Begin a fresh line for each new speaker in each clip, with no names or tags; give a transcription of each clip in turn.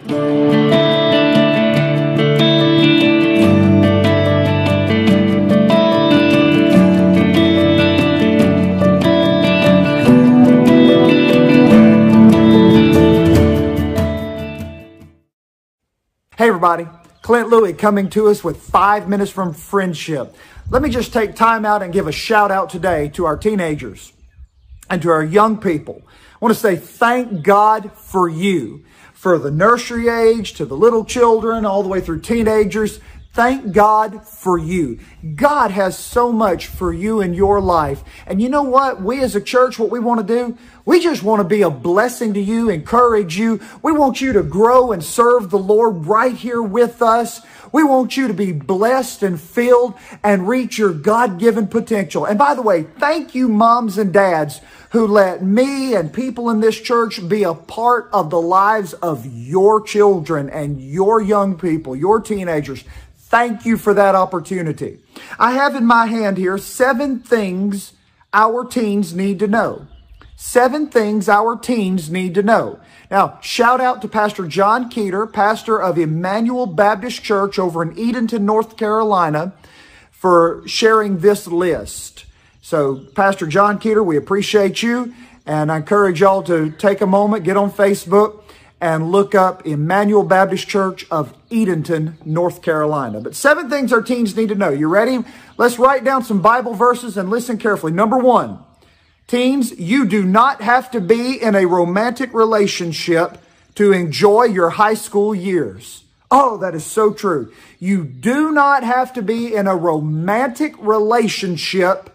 Hey, everybody. Clint Louie coming to us with five minutes from friendship. Let me just take time out and give a shout out today to our teenagers and to our young people. I want to say thank God for you, for the nursery age to the little children, all the way through teenagers. Thank God for you. God has so much for you in your life. And you know what? We as a church, what we want to do, we just want to be a blessing to you, encourage you. We want you to grow and serve the Lord right here with us. We want you to be blessed and filled and reach your God-given potential. And by the way, thank you moms and dads who let me and people in this church be a part of the lives of your children and your young people, your teenagers. Thank you for that opportunity. I have in my hand here seven things our teens need to know. Seven things our teens need to know. Now, shout out to Pastor John Keeter, pastor of Emmanuel Baptist Church over in Edenton, North Carolina, for sharing this list. So, Pastor John Keeter, we appreciate you, and I encourage y'all to take a moment, get on Facebook, and look up Emmanuel Baptist Church of Edenton, North Carolina. But seven things our teens need to know. You ready? Let's write down some Bible verses and listen carefully. Number one, teens, you do not have to be in a romantic relationship to enjoy your high school years. Oh, that is so true. You do not have to be in a romantic relationship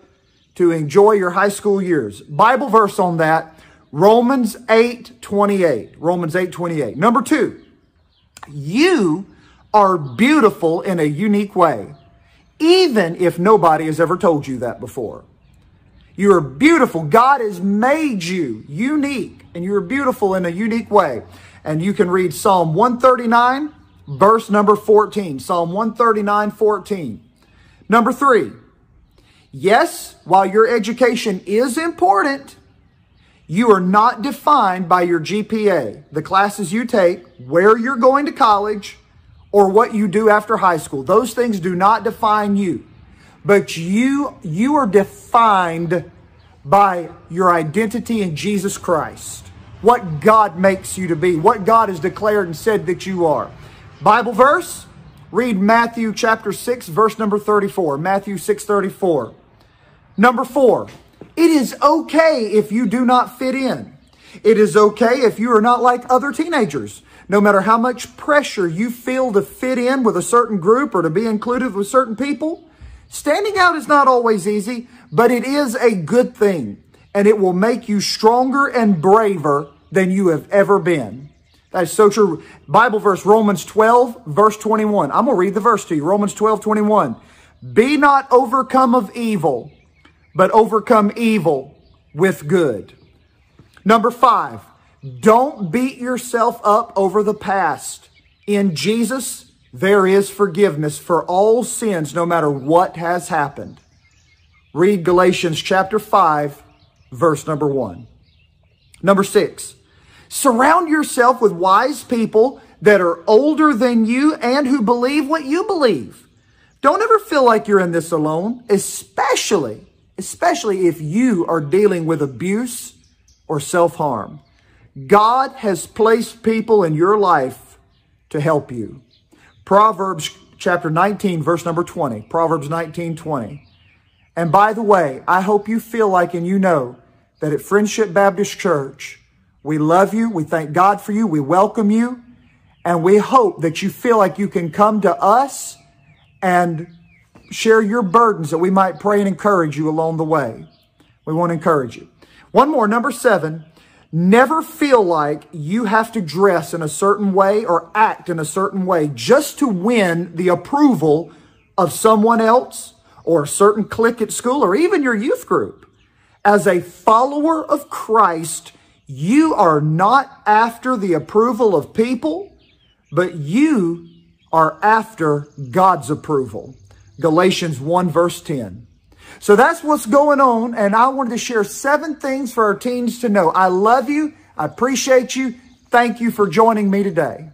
to enjoy your high school years. Bible verse on that Romans 8 28. Romans 8 28. Number two, you are beautiful in a unique way, even if nobody has ever told you that before. You are beautiful. God has made you unique, and you're beautiful in a unique way. And you can read Psalm 139, verse number 14. Psalm 139, 14. Number three, yes, while your education is important, you are not defined by your GPA, the classes you take, where you're going to college, or what you do after high school. Those things do not define you. But you, you are defined by your identity in Jesus Christ. What God makes you to be, what God has declared and said that you are. Bible verse, read Matthew chapter 6, verse number 34. Matthew 6, 34. Number four, it is okay if you do not fit in. It is okay if you are not like other teenagers. No matter how much pressure you feel to fit in with a certain group or to be included with certain people, standing out is not always easy, but it is a good thing and it will make you stronger and braver than you have ever been. That's so true. Bible verse, Romans 12, verse 21. I'm going to read the verse to you. Romans 12, 21. Be not overcome of evil, but overcome evil with good. Number five, don't beat yourself up over the past. In Jesus, there is forgiveness for all sins, no matter what has happened. Read Galatians chapter 5, verse number 1. Number 6. Surround yourself with wise people that are older than you and who believe what you believe. Don't ever feel like you're in this alone, especially especially if you are dealing with abuse or self-harm. God has placed people in your life to help you. Proverbs chapter 19, verse number 20. Proverbs 19, 20. And by the way, I hope you feel like and you know that at Friendship Baptist Church, we love you. We thank God for you. We welcome you. And we hope that you feel like you can come to us and share your burdens that we might pray and encourage you along the way. We want to encourage you. One more, number seven, never feel like you have to dress in a certain way or act in a certain way just to win the approval of someone else or a certain clique at school or even your youth group. As a follower of Christ, you are not after the approval of people, but you are after God's approval. Galatians 1 verse 10. So that's what's going on. And I wanted to share seven things for our teens to know. I love you. I appreciate you. Thank you for joining me today.